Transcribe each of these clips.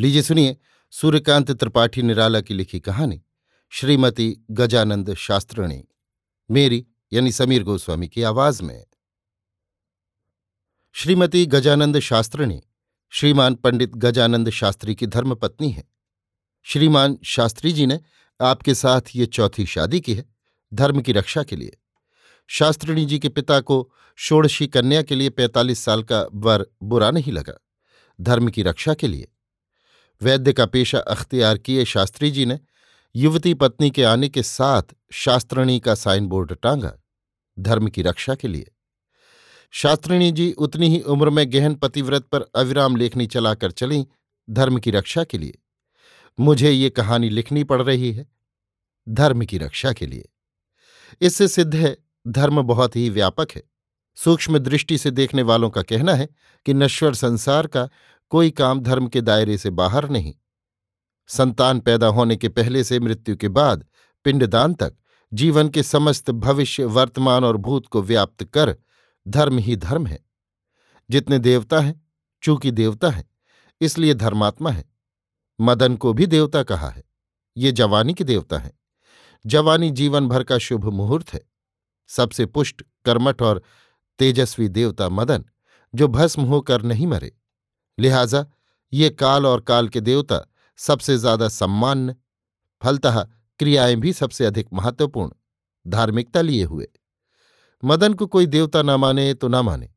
लीजिए सुनिए सूर्यकांत त्रिपाठी निराला की लिखी कहानी, श्रीमती गजानंद शास्त्रिणी, मेरी यानी समीर गोस्वामी की आवाज़ में। श्रीमती गजानंद शास्त्रिणी, श्रीमान पंडित गजानंद शास्त्री की धर्मपत्नी है। श्रीमान शास्त्री जी ने आपके साथ ये चौथी शादी की है, धर्म की रक्षा के लिए। शास्त्रिणी जी के पिता को षोड़शी कन्या के लिए पैंतालीस साल का वर बुरा नहीं लगा, धर्म की रक्षा के लिए। वैद्य का पेशा अख्तियार किए शास्त्री जी ने, युवती पत्नी के आने के साथ शास्त्रिणी का साइन बोर्ड टांगा, धर्म की रक्षा के लिए। शास्त्रिणी जी उतनी ही उम्र में गहन पतिव्रत पर अविराम लेखनी चलाकर चलीं धर्म की रक्षा के लिए। मुझे ये कहानी लिखनी पड़ रही है, धर्म की रक्षा के लिए। इससे सिद्ध है, धर्म बहुत ही व्यापक है। सूक्ष्म दृष्टि से देखने वालों का कहना है कि नश्वर संसार का कोई काम धर्म के दायरे से बाहर नहीं। संतान पैदा होने के पहले से मृत्यु के बाद पिंडदान तक जीवन के समस्त भविष्य, वर्तमान और भूत को व्याप्त कर धर्म ही धर्म है। जितने देवता हैं, चूँकि देवता है, इसलिए धर्मात्मा है। मदन को भी देवता कहा है। ये जवानी के देवता हैं। जवानी जीवन भर का शुभ मुहूर्त है। सबसे पुष्ट, कर्मठ और तेजस्वी देवता मदन, जो भस्म होकर नहीं मरे। लिहाजा, ये काल और काल के देवता सबसे ज़्यादा सम्मान्य फलतः क्रियाएँ भी सबसे अधिक महत्वपूर्ण, धार्मिकता लिए हुए। मदन को कोई देवता न माने तो न माने,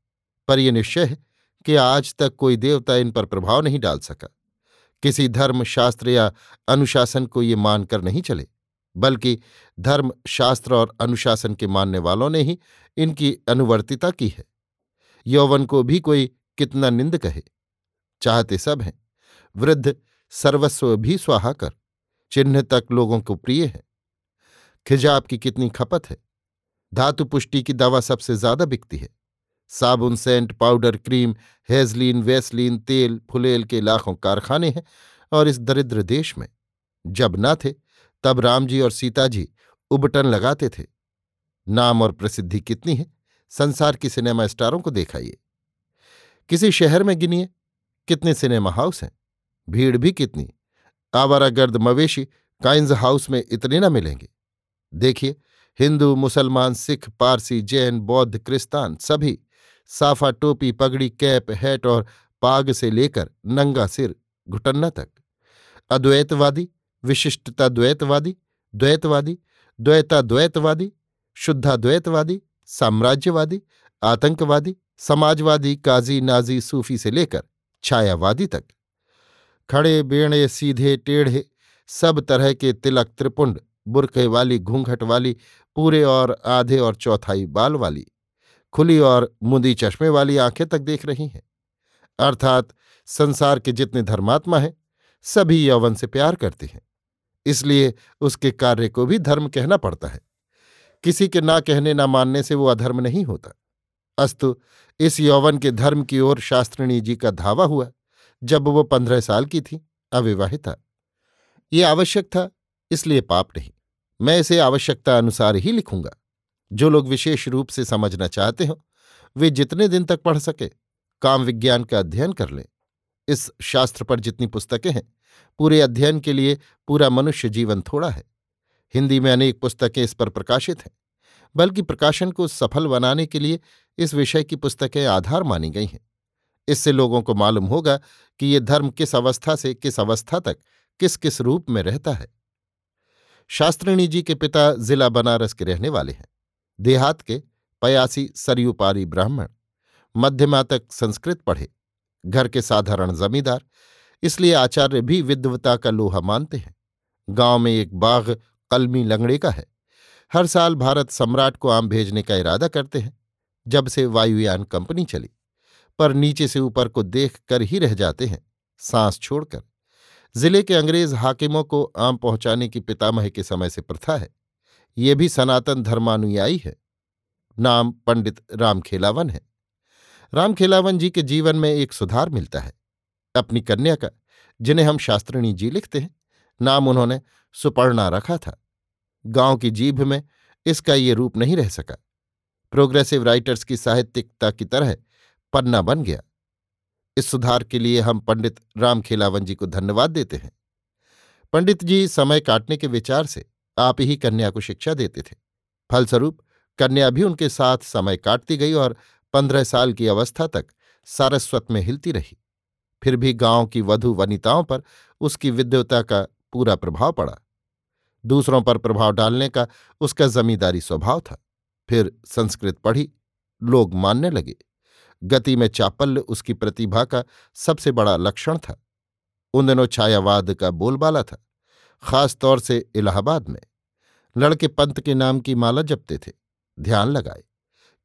पर यह निश्चय है कि आज तक कोई देवता इन पर प्रभाव नहीं डाल सका। किसी धर्म शास्त्र या अनुशासन को ये मानकर नहीं चले, बल्कि धर्म शास्त्र और अनुशासन के मानने वालों ने ही इनकी अनुवर्तिता की है। यौवन को भी कोई कितना निंद कहे। चाहते सब हैं। वृद्ध, सर्वस्व भी स्वाहा कर, चिन्ह तक लोगों को प्रिय है। खिजाब की कितनी खपत है। धातु पुष्टि की दवा सबसे ज़्यादा बिकती है। साबुन, scent, powder, cream, Hazeline, Vaseline, तेल, फुलेल के लाखों कारखाने हैं और इस दरिद्र देश में। जब न थे, तब राम जी और सीता जी उबटन लगाते थे। नाम और प्रसिद्धि कितनी है, संसार की सिनेमा स्टारों को देखाइए। किसी शहर में गिनिए कितने सिनेमा हाउस हैं? भीड़ भी कितनी? आवारागर्द मवेशी काइंज हाउस में इतने न मिलेंगे। देखिए, हिंदू, मुसलमान, सिख, पारसी, जैन, बौद्ध, क्रिस्तान सभी साफा टोपी, पगड़ी, कैप, हैट और पाग से लेकर नंगा सिर घुटन्ना तक। अद्वैतवादी, विशिष्टताद्वैतवादी, द्वैतवादी, द्वैताद्वैतवादी, शुद्धाद्वैतवादी, साम्राज्यवादी, आतंकवादी, समाजवादी, काजी, नाजी, सूफी से लेकर छायावादी तक। खड़े बेणे, सीधे टेढ़े, सब तरह के तिलक त्रिपुंड, बुरखे वाली, घूंघट वाली, पूरे और आधे और चौथाई बाल वाली, खुली और मुदी चश्मे वाली आँखें तक देख रही हैं। अर्थात संसार के जितने धर्मात्मा हैं, सभी यौवन से प्यार करते हैं। इसलिए उसके कार्य को भी धर्म कहना पड़ता है। किसी के ना कहने, ना मानने से वो अधर्म नहीं होता। अस्तु इस यौवन के धर्म की ओर शास्त्रिणी जी का धावा हुआ, जब वो पंद्रह साल की थी, अविवाहिता। ये आवश्यक था, इसलिए पाप नहीं। मैं इसे आवश्यकता अनुसार ही लिखूँगा। जो लोग विशेष रूप से समझना चाहते हो, वे जितने दिन तक पढ़ सके, काम विज्ञान का अध्ययन कर लें। इस शास्त्र पर जितनी पुस्तकें हैं, पूरे अध्ययन के लिए पूरा मनुष्य जीवन थोड़ा है। हिंदी में अनेक पुस्तकें इस पर प्रकाशित हैं, बल्कि प्रकाशन को सफल बनाने के लिए इस विषय की पुस्तकें आधार मानी गई हैं। इससे लोगों को मालूम होगा कि ये धर्म किस अवस्था से किस अवस्था तक किस किस रूप में रहता है। शास्त्रिणी जी के पिता जिला बनारस के रहने वाले हैं। देहात के पयासी सरयुपारी ब्राह्मण। मध्यमा तक संस्कृत पढ़े। घर के साधारण जमींदार। इसलिए आचार्य भी विद्वता का लोहा मानते हैं। गाँव में एक बाग कलमी लंगड़े का है। हर साल भारत सम्राट को आम भेजने का इरादा करते हैं। जब से वायुयान कंपनी चली, पर नीचे से ऊपर को देख कर ही रह जाते हैं, सांस छोड़कर। ज़िले के अंग्रेज़ हाकिमों को आम पहुँचाने की पितामह के समय से प्रथा है। ये भी सनातन धर्मानुयायी है। नाम पंडित रामखेलावन है। रामखेलावन जी के जीवन में एक सुधार मिलता है। अपनी कन्या का, जिन्हें हम शास्त्रिणी जी लिखते हैं, नाम उन्होंने सुपर्णा रखा था। गाँव की जीभ में इसका ये रूप नहीं रह सका। प्रोग्रेसिव राइटर्स की साहित्यिकता की तरह पन्ना बन गया। इस सुधार के लिए हम पंडित रामखेलावन जी को धन्यवाद देते हैं। पंडित जी, समय काटने के विचार से आप ही कन्या को शिक्षा देते थे। फलस्वरूप, कन्या भी उनके साथ समय काटती गई और पंद्रह साल की अवस्था तक सारस्वत में हिलती रही। फिर भी गाँव की वधु वनिताओं पर उसकी विद्वता का पूरा प्रभाव पड़ा। दूसरों पर प्रभाव डालने का उसका जमींदारी स्वभाव था। फिर संस्कृत पढ़ी, लोग मानने लगे। गति में चापल्य उसकी प्रतिभा का सबसे बड़ा लक्षण था। उन दिनों छायावाद का बोलबाला था, खास तौर से इलाहाबाद में। लड़के पंत के नाम की माला जपते थे, ध्यान लगाए।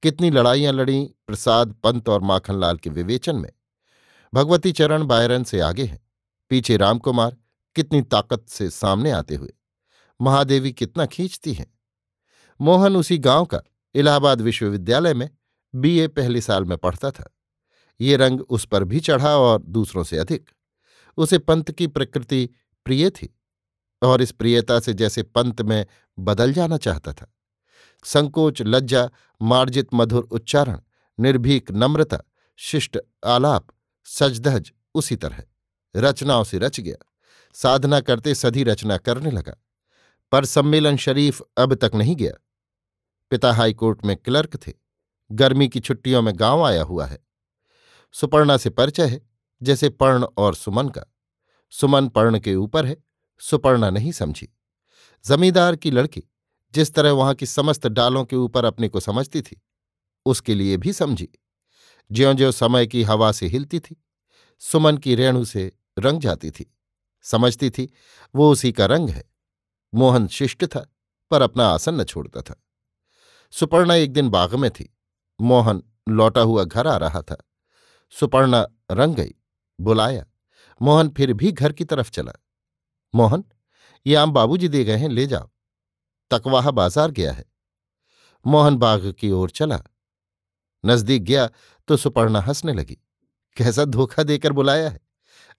कितनी लड़ाइयाँ लड़ी प्रसाद, पंत और माखनलाल के विवेचन में। भगवती चरण बायरन से आगे हैं। पीछे रामकुमार, कितनी ताकत से सामने आते हुए। महादेवी कितना खींचती हैं। मोहन उसी गाँव का, इलाहाबाद विश्वविद्यालय में, बीए पहले साल में पढ़ता था। ये रंग उस पर भी चढ़ा और दूसरों से अधिक। उसे पंत की प्रकृति प्रिय थी और इस प्रियता से जैसे पंत में बदल जाना चाहता था। संकोच, लज्जा, मार्जित मधुर उच्चारण, निर्भीक नम्रता, शिष्ट आलाप, सजधज उसी तरह। रचनाओं से रच गया। साधना करते सधी रचना करने लगा। पर सम्मेलन शरीफ अब तक नहीं गया। पिता हाईकोर्ट में क्लर्क थे। गर्मी की छुट्टियों में गाँव आया हुआ है। सुपर्णा से परिचय है, जैसे पर्ण और सुमन का। सुमन पर्ण के ऊपर है, सुपर्णा नहीं समझी। जमींदार की लड़की, जिस तरह वहाँ की समस्त डालों के ऊपर अपने को समझती थी, उसके लिए भी समझी। ज्यो ज्यो समय की हवा से हिलती थी, सुमन की रेणु से रंग जाती थी। समझती थी, वो उसी का रंग है। मोहन शिष्ट था, पर अपना आसन न छोड़ता था। सुपर्णा एक दिन बाग में थी। मोहन लौटा हुआ घर आ रहा था। सुपर्णा रंग गई, बुलाया। मोहन फिर भी घर की तरफ़ चला। मोहन, ये आम बाबूजी दे गए हैं, ले जाओ। तकवाहा बाज़ार गया है। मोहन बाग की ओर चला। नज़दीक गया तो सुपर्णा हंसने लगी। कैसा धोखा देकर बुलाया है?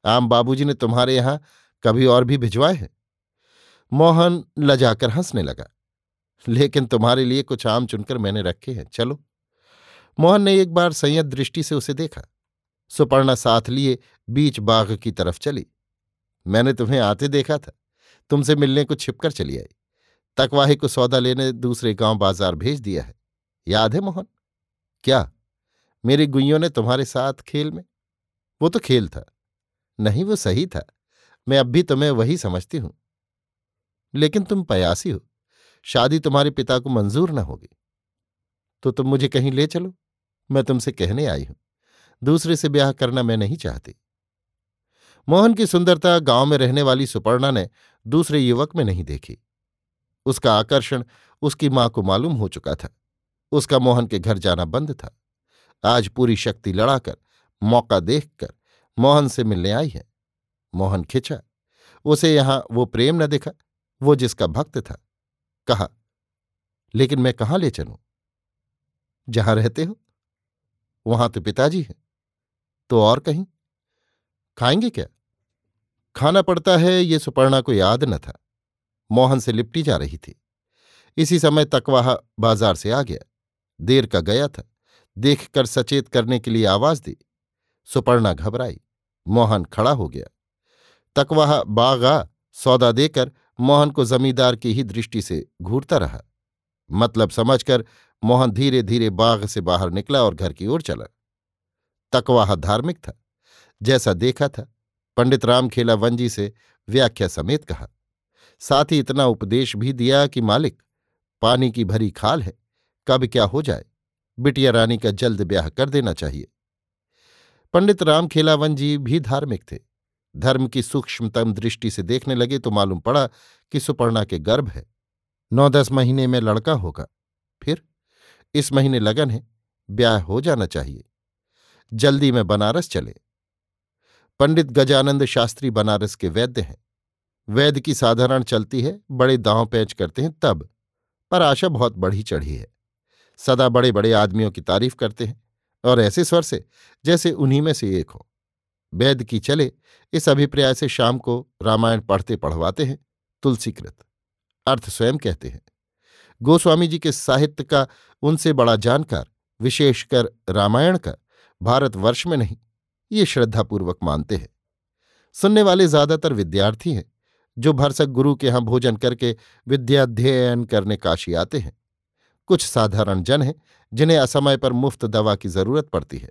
आम बाबूजी ने तुम्हारे यहाँ कभी और भी भिजवाए हैं? मोहन लजाकर हंसने लगा। लेकिन तुम्हारे लिए कुछ आम चुनकर मैंने रखे हैं। चलो। मोहन ने एक बार संयत दृष्टि से उसे देखा। सुपर्णा साथ लिए बीच बाघ की तरफ़ चली। मैंने तुम्हें आते देखा था। तुमसे मिलने को छिपकर चली आई। तकवाही को सौदा लेने दूसरे गाँव बाज़ार भेज दिया है। याद है मोहन? क्या? मेरी गुइयों ने तुम्हारे साथ खेल में? वो तो खेल था। नहीं, वो सही था। मैं अब भी तुम्हें वही समझती हूँ। लेकिन तुम पयासी हो। शादी तुम्हारे पिता को मंजूर न होगी। तो तुम मुझे कहीं ले चलो, मैं तुमसे कहने आई हूँ। दूसरे से ब्याह करना मैं नहीं चाहती। मोहन की सुंदरता गाँव में रहने वाली सुपर्णा ने दूसरे युवक में नहीं देखी। उसका आकर्षण उसकी माँ को मालूम हो चुका था। उसका मोहन के घर जाना बंद था। आज पूरी शक्ति लड़ाकर, मौका देखकर मोहन से मिलने आई है। मोहन खिंचा। उसे यहाँ वो प्रेम न दिखा, वो जिसका भक्त था। कहा? लेकिन मैं कहाँ ले चलूँ? जहाँ रहते हो? वहाँ तो पिताजी हैं। तो और कहीं? खाएँगे क्या? खाना पड़ता है, ये सुपर्णा को याद न था। मोहन से लिपटी जा रही थी। इसी समय तकवाहा बाज़ार से आ गया। देर का गया था। देखकर सचेत करने के लिए आवाज़ दी। सुपर्णा घबराई। मोहन खड़ा हो गया। तकवाहा बागा सौदा देकर मोहन को जमींदार की ही दृष्टि से घूरता रहा। मतलब समझकर मोहन धीरे धीरे बाग से बाहर निकला और घर की ओर चला। तकवाहा धार्मिक था, जैसा देखा था। पंडित रामखेला वंजी से व्याख्या समेत कहा, साथ ही इतना उपदेश भी दिया कि मालिक, पानी की भरी खाल है, कब क्या हो जाए? बिटिया रानी का जल्द ब्याह कर देना चाहिए। पंडित रामखेलावन जी भी धार्मिक थे। धर्म की सूक्ष्मतम दृष्टि से देखने लगे तो मालूम पड़ा कि सुपर्णा के गर्भ है। नौ दस महीने में लड़का होगा। फिर इस महीने लगन है, ब्याह हो जाना चाहिए। जल्दी में बनारस चले। पंडित गजानंद शास्त्री बनारस के वैद्य हैं। वैद्य की साधारण चलती है, बड़े दांव पैच करते हैं तब, पर आशा बहुत बढ़ी चढ़ी है। सदा बड़े बड़े आदमियों की तारीफ़ करते हैं, और ऐसे स्वर से, जैसे उन्हीं में से एक हो। वैद्य की चले इस अभिप्राय से शाम को रामायण पढ़ते पढ़वाते हैं, तुलसीकृत। अर्थ स्वयं कहते हैं। गोस्वामी जी के साहित्य का उनसे बड़ा जानकार, विशेषकर रामायण का, भारतवर्ष में नहीं, ये श्रद्धापूर्वक मानते हैं। सुनने वाले ज़्यादातर विद्यार्थी हैं, जो भरसक गुरु के यहाँ भोजन करके विद्याध्ययन करने काशी आते हैं। कुछ साधारण जन हैं, जिन्हें असमय पर मुफ़्त दवा की ज़रूरत पड़ती है।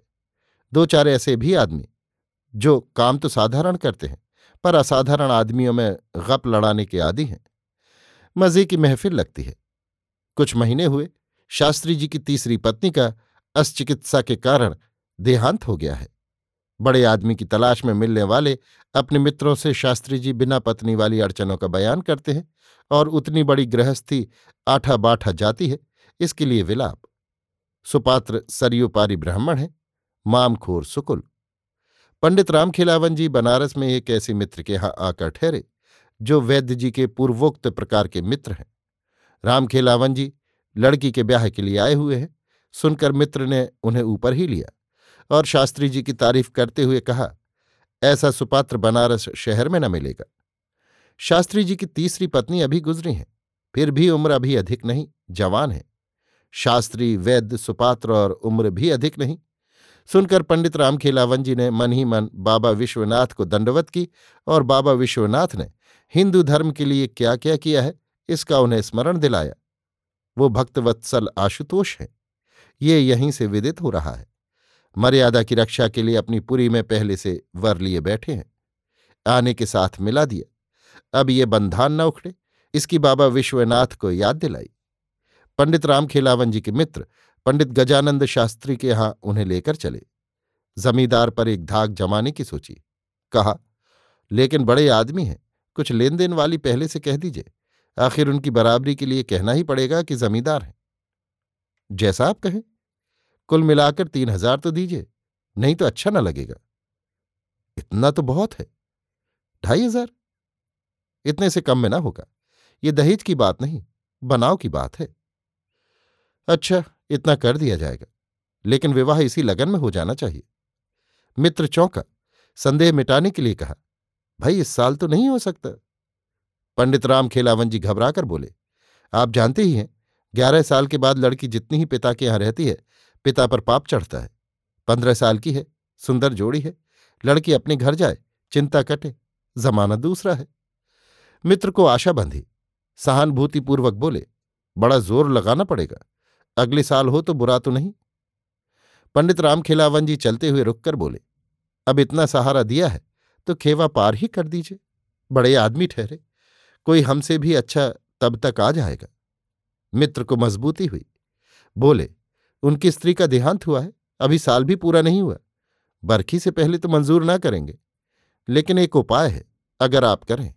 दो चार ऐसे भी आदमी जो काम तो साधारण करते हैं, पर असाधारण आदमियों में गप लड़ाने के आदि हैं। मज़े की महफिल लगती है। कुछ महीने हुए, शास्त्री जी की तीसरी पत्नी का अस्चिकित्सा के कारण देहांत हो गया है। बड़े आदमी की तलाश में मिलने वाले अपने मित्रों से शास्त्री जी बिना पत्नी वाली अड़चनों का बयान करते हैं और उतनी बड़ी गृहस्थी आठा बाठा जाती है, इसके लिए विलाप। सुपात्र सरयुपारी ब्राह्मण है, मामखोर सुकुल। पंडित रामखिलावन जी बनारस में एक ऐसे मित्र के यहाँ आकर ठहरे, जो वैद्य जी के पूर्वोक्त प्रकार के मित्र हैं। रामखेलावन जी लड़की के ब्याह के लिए आए हुए हैं, सुनकर मित्र ने उन्हें ऊपर ही लिया और शास्त्री जी की तारीफ़ करते हुए कहा, ऐसा सुपात्र बनारस शहर में न मिलेगा। शास्त्री जी की तीसरी पत्नी अभी गुजरी हैं, फिर भी उम्र अभी अधिक नहीं, जवान है। शास्त्री, वैद्य, सुपात्र और उम्र भी अधिक नहीं सुनकर पंडित रामखेलावन जी ने मन ही मन बाबा विश्वनाथ को दंडवत की और बाबा विश्वनाथ ने हिंदू धर्म के लिए क्या क्या किया है, इसका उन्हें स्मरण दिलाया। वो भक्तवत्सल आशुतोष हैं। ये यहीं से विदित हो रहा है। मर्यादा की रक्षा के लिए अपनी पुरी में पहले से वर लिए बैठे हैं। आने के साथ मिला दिया। अब ये बंधान न उखड़े, इसकी बाबा विश्वनाथ को याद दिलाई। पंडित रामखेलावन जी के मित्र पंडित गजानंद शास्त्री के यहाँ उन्हें लेकर चले। जमींदार पर एक धाक जमाने की सोची। कहा, लेकिन बड़े आदमी हैं, कुछ लेन देन वाली पहले से कह दीजिए। आखिर उनकी बराबरी के लिए कहना ही पड़ेगा कि जमींदार हैं। जैसा आप कहें। कुल मिलाकर तीन हज़ार तो दीजिए, नहीं तो अच्छा ना लगेगा। इतना तो बहुत है। ढाई हज़ार? इतने से कम में ना होगा। ये दहेज की बात नहीं, बनाव की बात है। अच्छा इतना कर दिया जाएगा। लेकिन विवाह इसी लगन में हो जाना चाहिए। मित्र चौंका, संदेह मिटाने के लिए कहा, भाई, इस साल तो नहीं हो सकता। पंडित राम खेलावन जी घबराकर बोले, आप जानते ही हैं, ग्यारह साल के बाद लड़की जितनी ही पिता के यहाँ रहती है, पिता पर पाप चढ़ता है। पंद्रह साल की है, सुंदर जोड़ी है, लड़की अपने घर जाए, चिंता कटे, जमाना दूसरा है। मित्र को आशा बंधी, सहानुभूतिपूर्वक बोले, बड़ा ज़ोर लगाना पड़ेगा। अगले साल हो तो बुरा तो नहीं। पंडित राम खिलावन जी चलते हुए रुककर बोले, अब इतना सहारा दिया है तो खेवा पार ही कर दीजिए। बड़े आदमी ठहरे, कोई हमसे भी अच्छा तब तक आ जाएगा। मित्र को मजबूती हुई। बोले, उनकी स्त्री का देहांत हुआ है, अभी साल भी पूरा नहीं हुआ। बरखी से पहले तो मंजूर ना करेंगे, लेकिन एक उपाय है, अगर आप करें।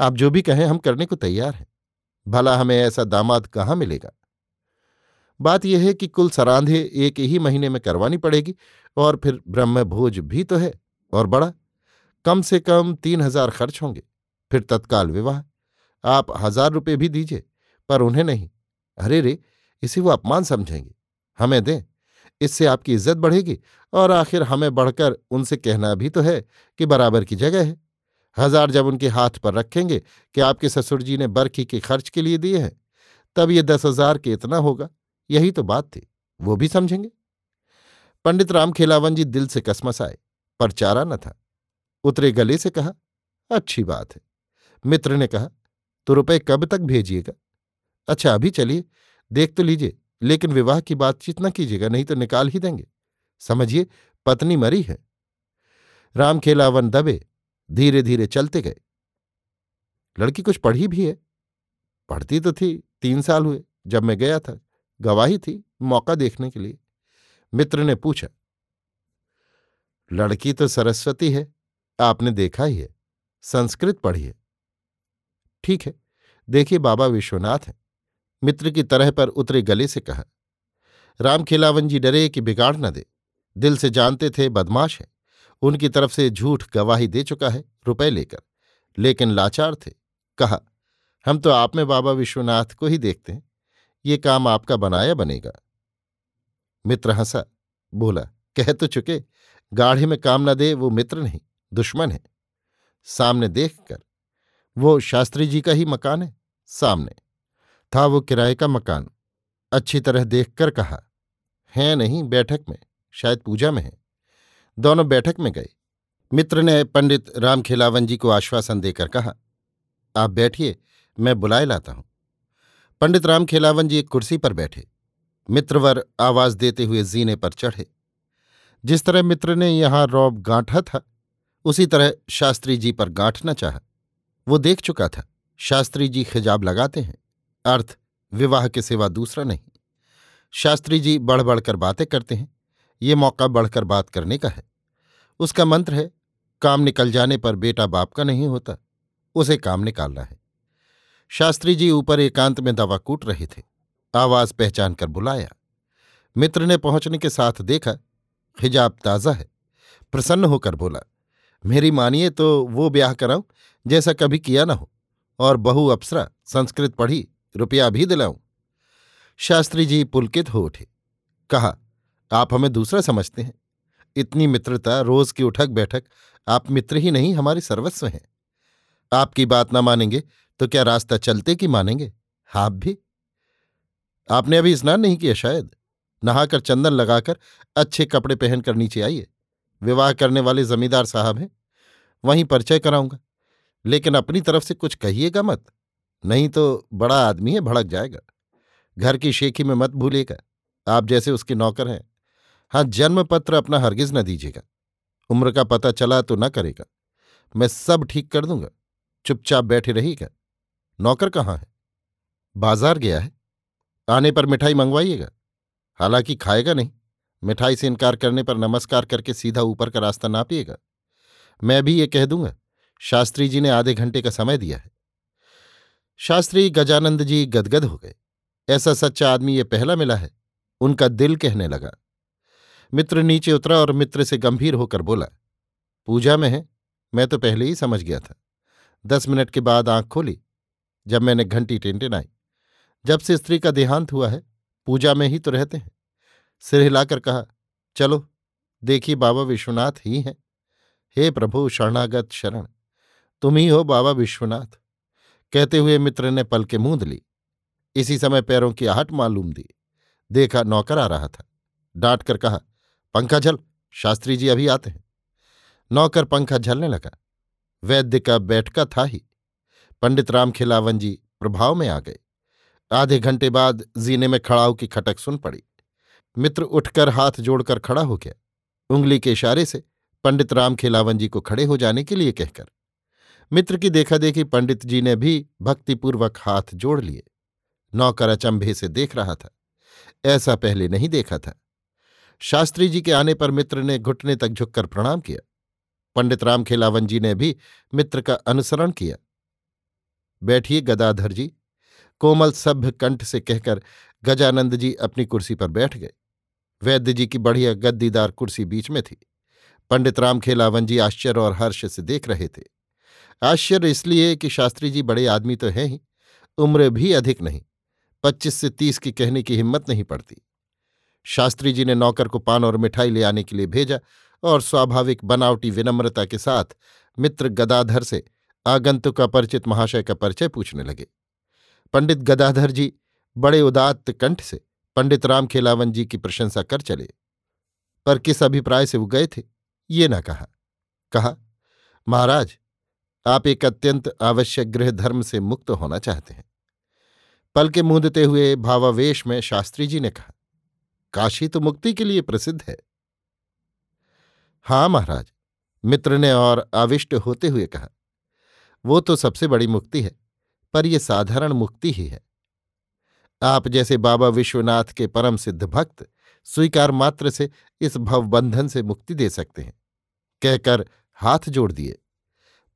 आप जो भी कहें, हम करने को तैयार हैं। भला हमें ऐसा दामाद कहाँ मिलेगा? बात यह है कि कुल सरांधे एक ही महीने में करवानी पड़ेगी और फिर ब्रह्म भोज भी तो है और बड़ा। कम से कम तीन हज़ार खर्च होंगे, फिर तत्काल विवाह। आप हज़ार रुपये भी दीजिए, पर उन्हें नहीं। अरे रे, इसे वो अपमान समझेंगे। हमें दें, इससे आपकी इज़्ज़त बढ़ेगी और आखिर हमें बढ़कर उनसे कहना भी तो है कि बराबर की जगह है। हज़ार जब उनके हाथ पर रखेंगे कि आपके ससुर जी ने बरखी के खर्च के लिए दिए हैं, तब ये दस हज़ार के इतना होगा। यही तो बात थी। वो भी समझेंगे। पंडित राम खेलावन जी दिल से कसमस आए पर चारा न था। उतरे गले से कहा, अच्छी बात है। मित्र ने कहा तो रुपए कब तक भेजिएगा? अच्छा अभी चलिए, देख तो लीजिए, लेकिन विवाह की बातचीत न कीजिएगा, नहीं तो निकाल ही देंगे। समझिए, पत्नी मरी है। राम खेलावन दबे धीरे धीरे चलते गए। लड़की कुछ पढ़ी भी है। पढ़ती तो थी, तीन साल हुए, जब मैं गया था। गवाही थी मौका देखने के लिए। मित्र ने पूछा, लड़की तो सरस्वती है, आपने देखा ही है, संस्कृत पढ़ी है? ठीक है, देखिए बाबा विश्वनाथ है। मित्र की तरह पर उतरे गले से कहा राम खिलावन जी डरे कि बिगाड़ न दे, दिल से जानते थे बदमाश है, उनकी तरफ़ से झूठ गवाही दे चुका है, रुपए लेकर, लेकिन लाचार थे। कहा, हम तो आप में बाबा विश्वनाथ को ही देखते हैं। ये काम आपका बनाया बनेगा। मित्र हंसा, बोला, कह तो चुके, गाढ़े में काम न दे, वो मित्र नहीं, दुश्मन है। सामने देखकर, वो शास्त्री जी का ही मकान है, सामने। था वो किराए का मकान, अच्छी तरह देखकर कहा, है नहीं, बैठक में, शायद पूजा में है। दोनों बैठक में गए। मित्र ने पंडित रामखेलावन जी को आश्वासन देकर कहा, आप बैठिए, मैं बुलाए लाता हूँ। पंडित राम खेलावन जी एक कुर्सी पर बैठे। मित्रवर आवाज़ देते हुए जीने पर चढ़े। जिस तरह मित्र ने यहाँ रौब गांठा था, उसी तरह शास्त्री जी पर गांठना चाहा। वो देख चुका था, शास्त्री जी खिजाब लगाते हैं, अर्थ विवाह के सिवा दूसरा नहीं। शास्त्री जी बढ़ बढ़कर बातें करते हैं, ये मौका बढ़कर बात करने का है। उसका मंत्र है, काम निकल जाने पर बेटा बाप का नहीं होता, उसे काम निकालना है। शास्त्री जी ऊपर एकांत में दवा कूट रहे थे। आवाज़ पहचान कर बुलाया। मित्र ने पहुँचने के साथ देखा, हिजाब ताज़ा है। प्रसन्न होकर बोला, मेरी मानिए तो वो ब्याह कराऊं, जैसा कभी किया ना हो, और बहु अप्सरा, संस्कृत पढ़ी, रुपया भी दिलाऊं। शास्त्री जी पुलकित हो उठे। कहा, आप हमें दूसरा समझते हैं। इतनी मित्रता, रोज की उठक बैठक आप मित्र ही नहीं, हमारे सर्वस्व हैं। आपकी बात ना मानेंगे तो क्या रास्ता चलते कि मानेंगे? आप भी? आपने अभी स्नान नहीं किया शायद? नहाकर चंदन लगाकर अच्छे कपड़े पहनकर नीचे आइए। विवाह करने वाले जमींदार साहब हैं। वहीं परिचय कराऊँगा। लेकिन अपनी तरफ़ से कुछ कहिएगा मत। नहीं तो बड़ा आदमी है, भड़क जाएगा। घर की शेखी में मत भूलिएगा। आप जैसे उसके नौकर हैं। हाँ जन्म पत्र अपना हरगिज न दीजिएगा। उम्र का पता चला तो न करेगा। मैं सब ठीक कर दूँगा। चुपचाप बैठे रहिएगा। नौकर कहाँ है? बाज़ार गया है। आने पर मिठाई मंगवाइएगा। हालाँकि खाएगा नहीं। मिठाई से इनकार करने पर नमस्कार करके सीधा ऊपर का रास्ता नापिएगा। मैं भी ये कह दूँगा, शास्त्री जी ने आधे घंटे का समय दिया है। शास्त्री गजानंद जी गदगद हो गए। ऐसा सच्चा आदमी ये पहला मिला है, उनका दिल कहने लगा। मित्र नीचे उतरा और मित्र से गंभीर होकर बोला, पूजा में है, मैं तो पहले ही समझ गया था। दस मिनट के बाद आँख खोली जब मैंने घंटी टेंटेन आई। जब से स्त्री का देहांत हुआ है, पूजा में ही तो रहते हैं। सिर हिलाकर कहा, चलो, देखिए बाबा विश्वनाथ ही हैं। हे प्रभु, शरणागत शरण, तुम ही हो बाबा विश्वनाथ। कहते हुए मित्र ने पल के मूंद ली। इसी समय पैरों की आहट मालूम दी। देखा नौकर आ रहा था। डांट कर कहा, पंखा झल, शास्त्री जी अभी आते हैं। नौकर पंखा झलने लगा। वैद्य का बैठका था ही। पंडित राम खिलावन जी प्रभाव में आ गए। आधे घंटे बाद जीने में खड़ाऊ की खटक सुन पड़ी। मित्र उठकर हाथ जोड़कर खड़ा हो गया। उंगली के इशारे से पंडित राम खिलावन जी को खड़े हो जाने के लिए कहकर। मित्र की देखा देखी पंडित जी ने भी भक्तिपूर्वक हाथ जोड़ लिए। नौकर अचंभे से देख रहा था। ऐसा पहले नहीं देखा था। शास्त्री जी के आने पर मित्र ने घुटने तक झुककर प्रणाम किया। पंडित राम खेलावन जी ने भी मित्र का अनुसरण किया। बैठिए गदाधर जी। कोमल सभ्य कंठ से कहकर गजानंद जी अपनी कुर्सी पर बैठ गए। वैद्य जी की बढ़िया गद्दीदार कुर्सी बीच में थी। पंडित राम खेलावन जी आश्चर्य और हर्ष से देख रहे थे। आश्चर्य इसलिए कि शास्त्री जी बड़े आदमी तो हैं ही, उम्र भी अधिक नहीं, पच्चीस से तीस की कहने की हिम्मत नहीं पड़ती। शास्त्री जी ने नौकर को पान और मिठाई ले आने के लिए भेजा और स्वाभाविक बनावटी विनम्रता के साथ मित्र गदाधर से आगंतुक अपरिचित महाशय का परिचय पूछने लगे। पंडित गदाधर जी बड़े उदात्त कंठ से पंडित राम खेलावन जी की प्रशंसा कर चले। पर किस अभिप्राय से वो गए थे, ये न कहा। कहा, महाराज, आप एक अत्यंत आवश्यक गृह धर्म से मुक्त होना चाहते हैं। पल के मूंदते हुए भावावेश में शास्त्री जी ने कहा, काशी तो मुक्ति के लिए प्रसिद्ध है। हाँ महाराज, मित्र ने और आविष्ट होते हुए कहा वो तो सबसे बड़ी मुक्ति है, पर यह साधारण मुक्ति ही है। आप जैसे बाबा विश्वनाथ के परम सिद्ध भक्त स्वीकार मात्र से इस भवबंधन से मुक्ति दे सकते हैं, कहकर हाथ जोड़ दिए।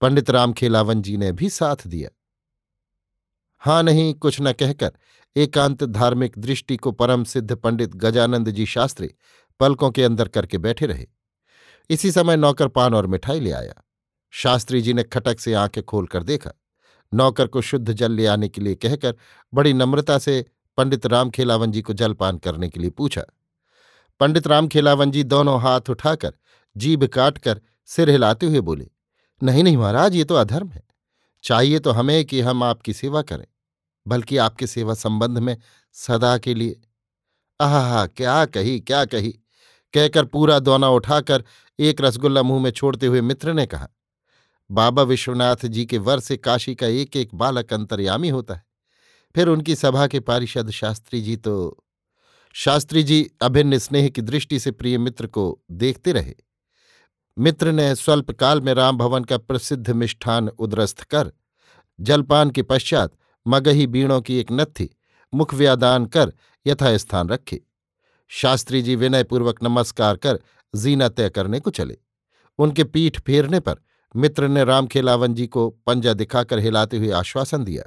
पंडित राम खेलावन जी ने भी साथ दिया। हाँ नहीं, कुछ न कहकर एकांत धार्मिक दृष्टि को परम सिद्ध पंडित गजानंद जी शास्त्री पलकों के अंदर करके बैठे रहे। इसी समय नौकर पान और मिठाई ले आया। शास्त्री जी ने खटक से आँखें खोलकर देखा। नौकर को शुद्ध जल ले आने के लिए कहकर बड़ी नम्रता से पंडित राम खेलावन जी को जलपान करने के लिए पूछा। पंडित राम खेलावन जी दोनों हाथ उठाकर जीभ काटकर सिर हिलाते हुए बोले, नहीं नहीं महाराज, ये तो अधर्म है। चाहिए तो हमें कि हम आपकी सेवा करें, बल्कि आपके सेवा संबंध में सदा के लिए। आह, क्या कही क्या कही? कहकर पूरा दोना उठाकर एक रसगुल्ला मुँह में छोड़ते हुए मित्र ने कहा बाबा विश्वनाथ जी के वर से काशी का एक एक बालक अंतर्यामी होता है। फिर उनकी सभा के पारिषद शास्त्री जी तो शास्त्री जी अभिन्न स्नेह की दृष्टि से प्रिय मित्र को देखते रहे। मित्र ने स्वल्प काल में राम भवन का प्रसिद्ध मिष्ठान उदरस्थ कर, जलपान के पश्चात मगही बीणों की एक नत्थी, मुखव्यादान कर यथास्थान रखे। शास्त्री जी विनयपूर्वक नमस्कार कर जीना तय करने को चले। उनके पीठ फेरने पर मित्र ने रामखेलावन जी को पंजा दिखाकर हिलाते हुए आश्वासन दिया।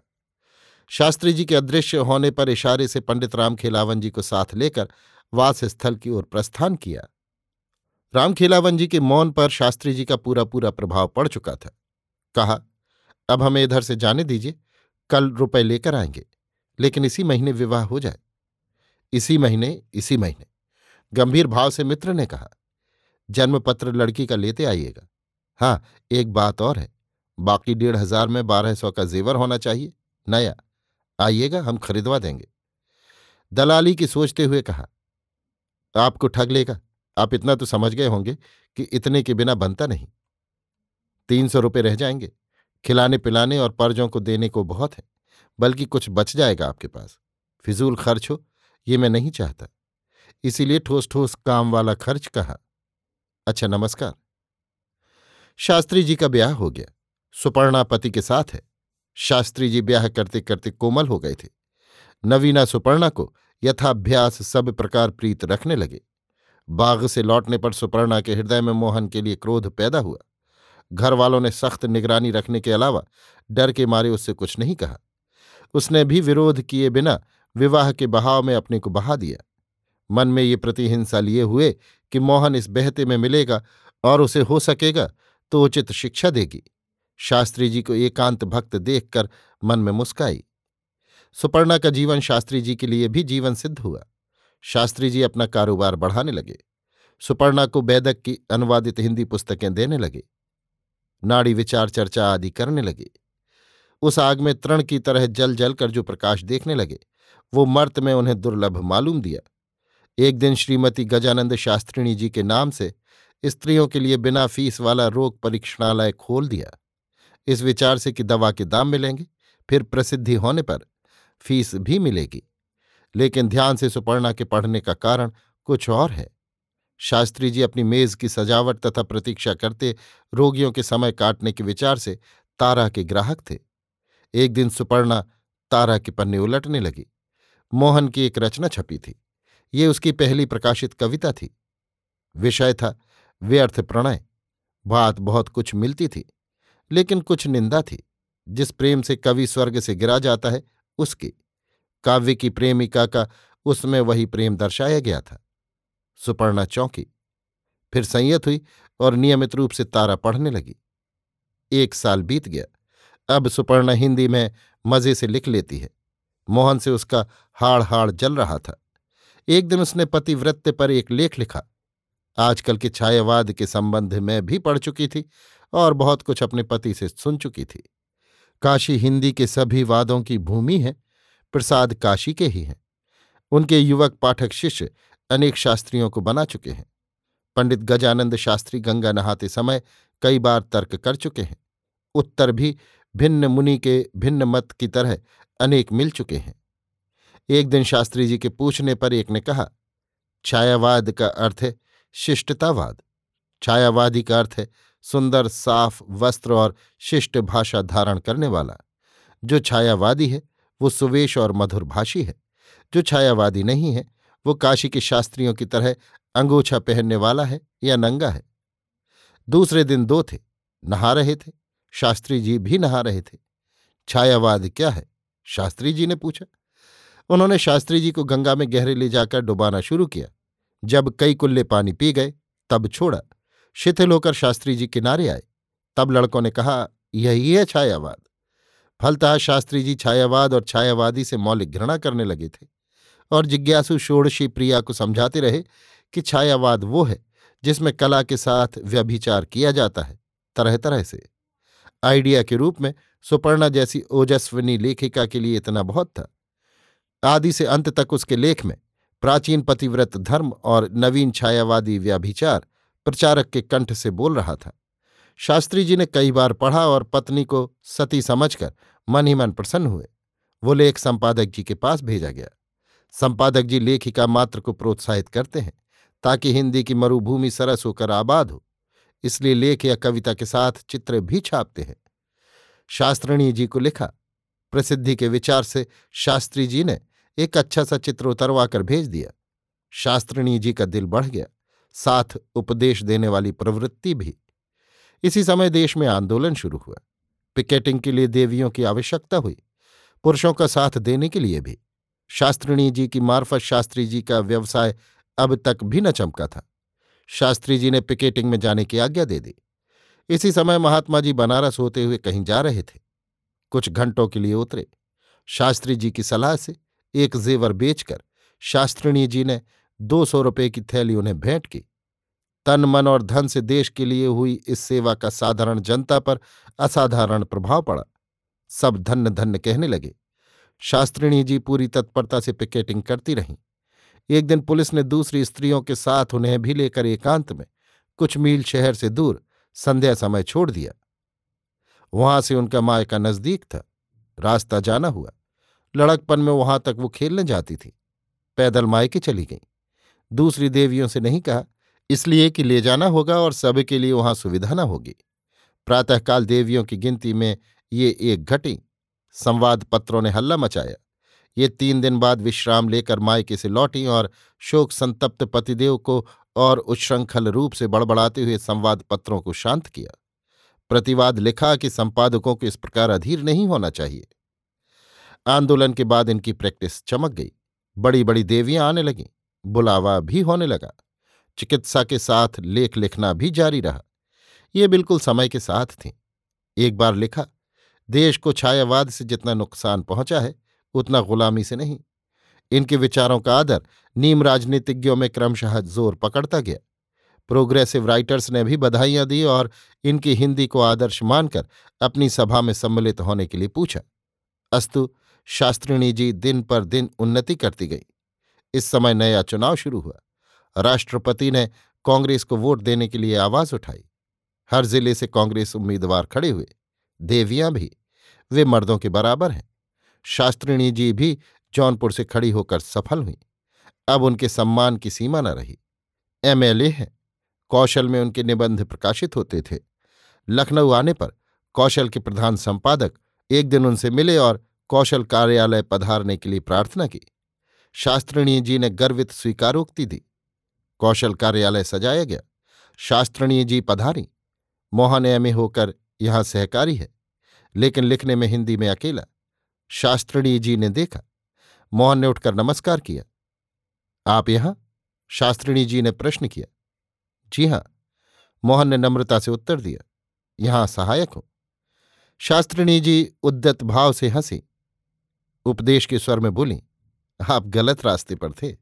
शास्त्री जी के अदृश्य होने पर इशारे से पंडित रामखेलावन जी को साथ लेकर वास स्थल की ओर प्रस्थान किया। रामखेलावन जी के मौन पर शास्त्री जी का पूरा पूरा प्रभाव पड़ चुका था। कहा, अब हमें इधर से जाने दीजिए, कल रुपए लेकर आएँगे, लेकिन इसी महीने विवाह हो जाए। इसी महीने इसी महीने। गंभीर भाव से मित्र ने कहा, जन्मपत्र लड़की का लेते आइएगा। हाँ एक बात और है, बाकी डेढ़ हज़ार में बारह सौ का जेवर होना चाहिए। नया, आइएगा, हम खरीदवा देंगे। दलाली की सोचते हुए कहा, आपको ठग लेगा। आप इतना तो समझ गए होंगे कि इतने के बिना बनता नहीं। तीन सौ रुपये रह जाएँगे। खिलाने पिलाने और पर्जों को देने को बहुत है, बल्कि कुछ बच जाएगा आपके पास। फिजूल खर्च हो, ये मैं नहीं चाहता। इसीलिए ठोस ठोस काम वाला खर्च कहा। अच्छा नमस्कार। शास्त्री जी का ब्याह हो गया। सुपर्णा पति के साथ है। शास्त्री जी ब्याह करते करते कोमल हो गए थे। नवीना सुपर्णा को यथाभ्यास सब प्रकार प्रीत रखने लगे। बाग से लौटने पर सुपर्णा के हृदय में मोहन के लिए क्रोध पैदा हुआ। घर वालों ने सख्त निगरानी रखने के अलावा डर के मारे उससे कुछ नहीं कहा। उसने भी विरोध किए बिना विवाह के बहाव में अपने को बहा दिया। मन में ये प्रतिहिंसा लिए हुए कि मोहन इस बहते में मिलेगा और उसे हो सकेगा तो उचित शिक्षा देगी। शास्त्री जी को एकांत भक्त देखकर मन में मुस्काई। सुपर्णा का जीवन शास्त्री जी के लिए भी जीवन सिद्ध हुआ। शास्त्री जी अपना कारोबार बढ़ाने लगे। सुपर्णा को बैदक की अनुवादित हिंदी पुस्तकें देने लगे। नाड़ी विचार चर्चा आदि करने लगे। उस आग में तृण की तरह जल जल कर जो प्रकाश देखने लगे, वो मर्त में उन्हें दुर्लभ मालूम दिया। एक दिन श्रीमती गजानंद शास्त्रिणी जी के नाम से स्त्रियों के लिए बिना फ़ीस वाला रोग परीक्षणालय खोल दिया। इस विचार से कि दवा के दाम मिलेंगे, फिर प्रसिद्धि होने पर फ़ीस भी मिलेगी। लेकिन ध्यान से सुपर्णा के पढ़ने का कारण कुछ और है। शास्त्री जी अपनी मेज की सजावट तथा प्रतीक्षा करते रोगियों के समय काटने के विचार से तारा के ग्राहक थे। एक दिन सुपर्णा तारा के पन्ने उलटने लगी। मोहन की एक रचना छपी थी। ये उसकी पहली प्रकाशित कविता थी। विषय था व्यर्थ प्रणय। बात बहुत कुछ मिलती थी, लेकिन कुछ निंदा थी। जिस प्रेम से कवि स्वर्ग से गिरा जाता है, उसकी। काव्य की प्रेमिका का उसमें वही प्रेम दर्शाया गया था। सुपर्णा चौंकी। फिर संयत हुई और नियमित रूप से तारा पढ़ने लगी। एक साल बीत गया। अब सुपर्णा हिंदी में मज़े से लिख लेती है। मोहन से उसका हाड़ हाड़ जल रहा था। एक दिन उसने पतिव्रत्य पर एक लेख लिखा। आजकल के छायावाद के संबंध में भी पढ़ चुकी थी और बहुत कुछ अपने पति से सुन चुकी थी। काशी हिंदी के सभी वादों की भूमि है, प्रसाद काशी के ही हैं। उनके युवक पाठक शिष्य अनेक शास्त्रियों को बना चुके हैं। पंडित गजानंद शास्त्री गंगा नहाते समय कई बार तर्क कर चुके हैं। उत्तर भी भिन्न मुनि के भिन्न मत की तरह अनेक मिल चुके हैं। एक दिन शास्त्री जी के पूछने पर एक ने कहा, छायावाद का अर्थ है शिष्टतावाद। छायावादी का अर्थ है सुंदर, साफ़ वस्त्र और शिष्ट भाषा धारण करने वाला। जो छायावादी है, वो सुवेश और मधुरभाषी है। जो छायावादी नहीं है, वो काशी के शास्त्रियों की तरह अंगोछा पहनने वाला है या नंगा है। दूसरे दिन दो थे, नहा रहे थे, शास्त्री जी भी नहा रहे थे। छायावाद क्या है? शास्त्री जी ने पूछा। उन्होंने शास्त्री जी को गंगा में गहरे ले जाकर डुबाना शुरू किया। जब कई कुल्ले पानी पी गए, तब छोड़ा। शिथिल होकर शास्त्री जी किनारे आए। तब लड़कों ने कहा, यही है छायावाद। फलतः शास्त्री जी छायावाद और छायावादी से मौलिक घृणा करने लगे थे और जिज्ञासु, षोड़शी प्रिया को समझाते रहे कि छायावाद वो है जिसमें कला के साथ व्यभिचार किया जाता है तरह तरह से। आइडिया के रूप में सुपर्णा जैसी ओजस्विनी लेखिका के लिए इतना बहुत था। आदि से अंत तक उसके लेख में प्राचीन पतिव्रत धर्म और नवीन छायावादी व्याभिचार प्रचारक के कंठ से बोल रहा था। शास्त्री जी ने कई बार पढ़ा और पत्नी को सती समझकर मन ही मन प्रसन्न हुए। वो लेख संपादक जी के पास भेजा गया। संपादक जी लेखिका मात्र को प्रोत्साहित करते हैं, ताकि हिंदी की मरुभूमि सरस होकर आबाद हो। इसलिए लेख या कविता के साथ चित्र भी छापते हैं। शास्त्रिणी जी को लिखा। प्रसिद्धि के विचार से शास्त्री जी ने एक अच्छा सा चित्र उतरवा कर भेज दिया। शास्त्रिणी जी का दिल बढ़ गया, साथ उपदेश देने वाली प्रवृत्ति भी। इसी समय देश में आंदोलन शुरू हुआ। पिकेटिंग के लिए देवियों की आवश्यकता हुई, पुरुषों का साथ देने के लिए भी। शास्त्रिणी जी की मार्फत शास्त्री जी का व्यवसाय अब तक भी न चमका था। शास्त्री जी ने पिकेटिंग में जाने की आज्ञा दे दी। इसी समय महात्मा जी बनारस होते हुए कहीं जा रहे थे। कुछ घंटों के लिए उतरे। शास्त्री जी की सलाह से एक जेवर बेचकर शास्त्रिणी जी ने दो सौ रुपये की थैली उन्हें भेंट की। तन, मन और धन से देश के लिए हुई इस सेवा का साधारण जनता पर असाधारण प्रभाव पड़ा। सब धन्य धन्य कहने लगे। शास्त्रिणी जी पूरी तत्परता से पिकेटिंग करती रहीं। एक दिन पुलिस ने दूसरी स्त्रियों के साथ उन्हें भी लेकर एकांत में कुछ मील शहर से दूर संध्या समय छोड़ दिया। वहाँ से उनका मायका नज़दीक था। रास्ता जाना हुआ। लड़कपन में वहाँ तक वो खेलने जाती थी। पैदल मायके चली गई। दूसरी देवियों से नहीं कहा, इसलिए कि ले जाना होगा और सब के लिए वहाँ सुविधा न होगी। प्रातःकाल देवियों की गिनती में ये एक घटी। संवाद पत्रों ने हल्ला मचाया। ये तीन दिन बाद विश्राम लेकर मायके से लौटी और शोक संतप्त पतिदेव को और उच्छृंखल रूप से बड़बड़ाते हुए संवाद पत्रों को शांत किया। प्रतिवाद लिखा कि संपादकों को इस प्रकार अधीर नहीं होना चाहिए। आंदोलन के बाद इनकी प्रैक्टिस चमक गई। बड़ी बड़ी देवियाँ आने लगीं, बुलावा भी होने लगा, चिकित्सा के साथ लेख लिखना भी जारी रहा। ये बिल्कुल समय के साथ थी। एक बार लिखा, देश को छायावाद से जितना नुकसान पहुँचा है, उतना गुलामी से नहीं। इनके विचारों का आदर नीम राजनीतिज्ञों में क्रमशः ज़ोर पकड़ता गया। प्रोग्रेसिव राइटर्स ने भी बधाइयाँ दी और इनकी हिंदी को आदर्श मानकर अपनी सभा में सम्मिलित होने के लिए पूछा, अस्तु शास्त्रिणी जी दिन पर दिन उन्नति करती गई। इस समय नया चुनाव शुरू हुआ। राष्ट्रपति ने कांग्रेस को वोट देने के लिए आवाज़ उठाई। हर ज़िले से कांग्रेस उम्मीदवार खड़े हुए। देवियाँ भी। वे मर्दों के बराबर हैं। शास्त्रिणी जी भी जौनपुर से खड़ी होकर सफल हुई। अब उनके सम्मान की सीमा न रही। एमएलए हैं। कौशल में उनके निबंध प्रकाशित होते थे। लखनऊ आने पर कौशल के प्रधान संपादक एक दिन उनसे मिले और कौशल कार्यालय पधारने के लिए प्रार्थना की। शास्त्रिणी जी ने गर्वित स्वीकारोक्ति दी। कौशल कार्यालय सजाया गया। शास्त्रणीय जी पधारी। मोहन एम होकर यहाँ सहकारी है, लेकिन लिखने में हिंदी में अकेला। शास्त्रिणी जी ने देखा। मोहन ने उठकर नमस्कार किया। आप यहाँ? शास्त्रिणी जी ने प्रश्न किया। जी हाँ। मोहन ने नम्रता से उत्तर दिया। यहाँ सहायक हो। शास्त्रिणी जी उद्दत भाव से हँसी। उपदेश के स्वर में बोली, आप गलत रास्ते पर थे।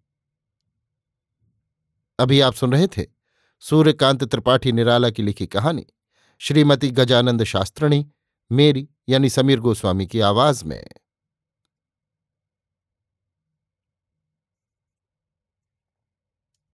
अभी आप सुन रहे थे? सूर्यकांत त्रिपाठी निराला की लिखी कहानी, श्रीमती गजानंद शास्त्रणी, मेरी यानी समीर गोस्वामी की आवाज़ में।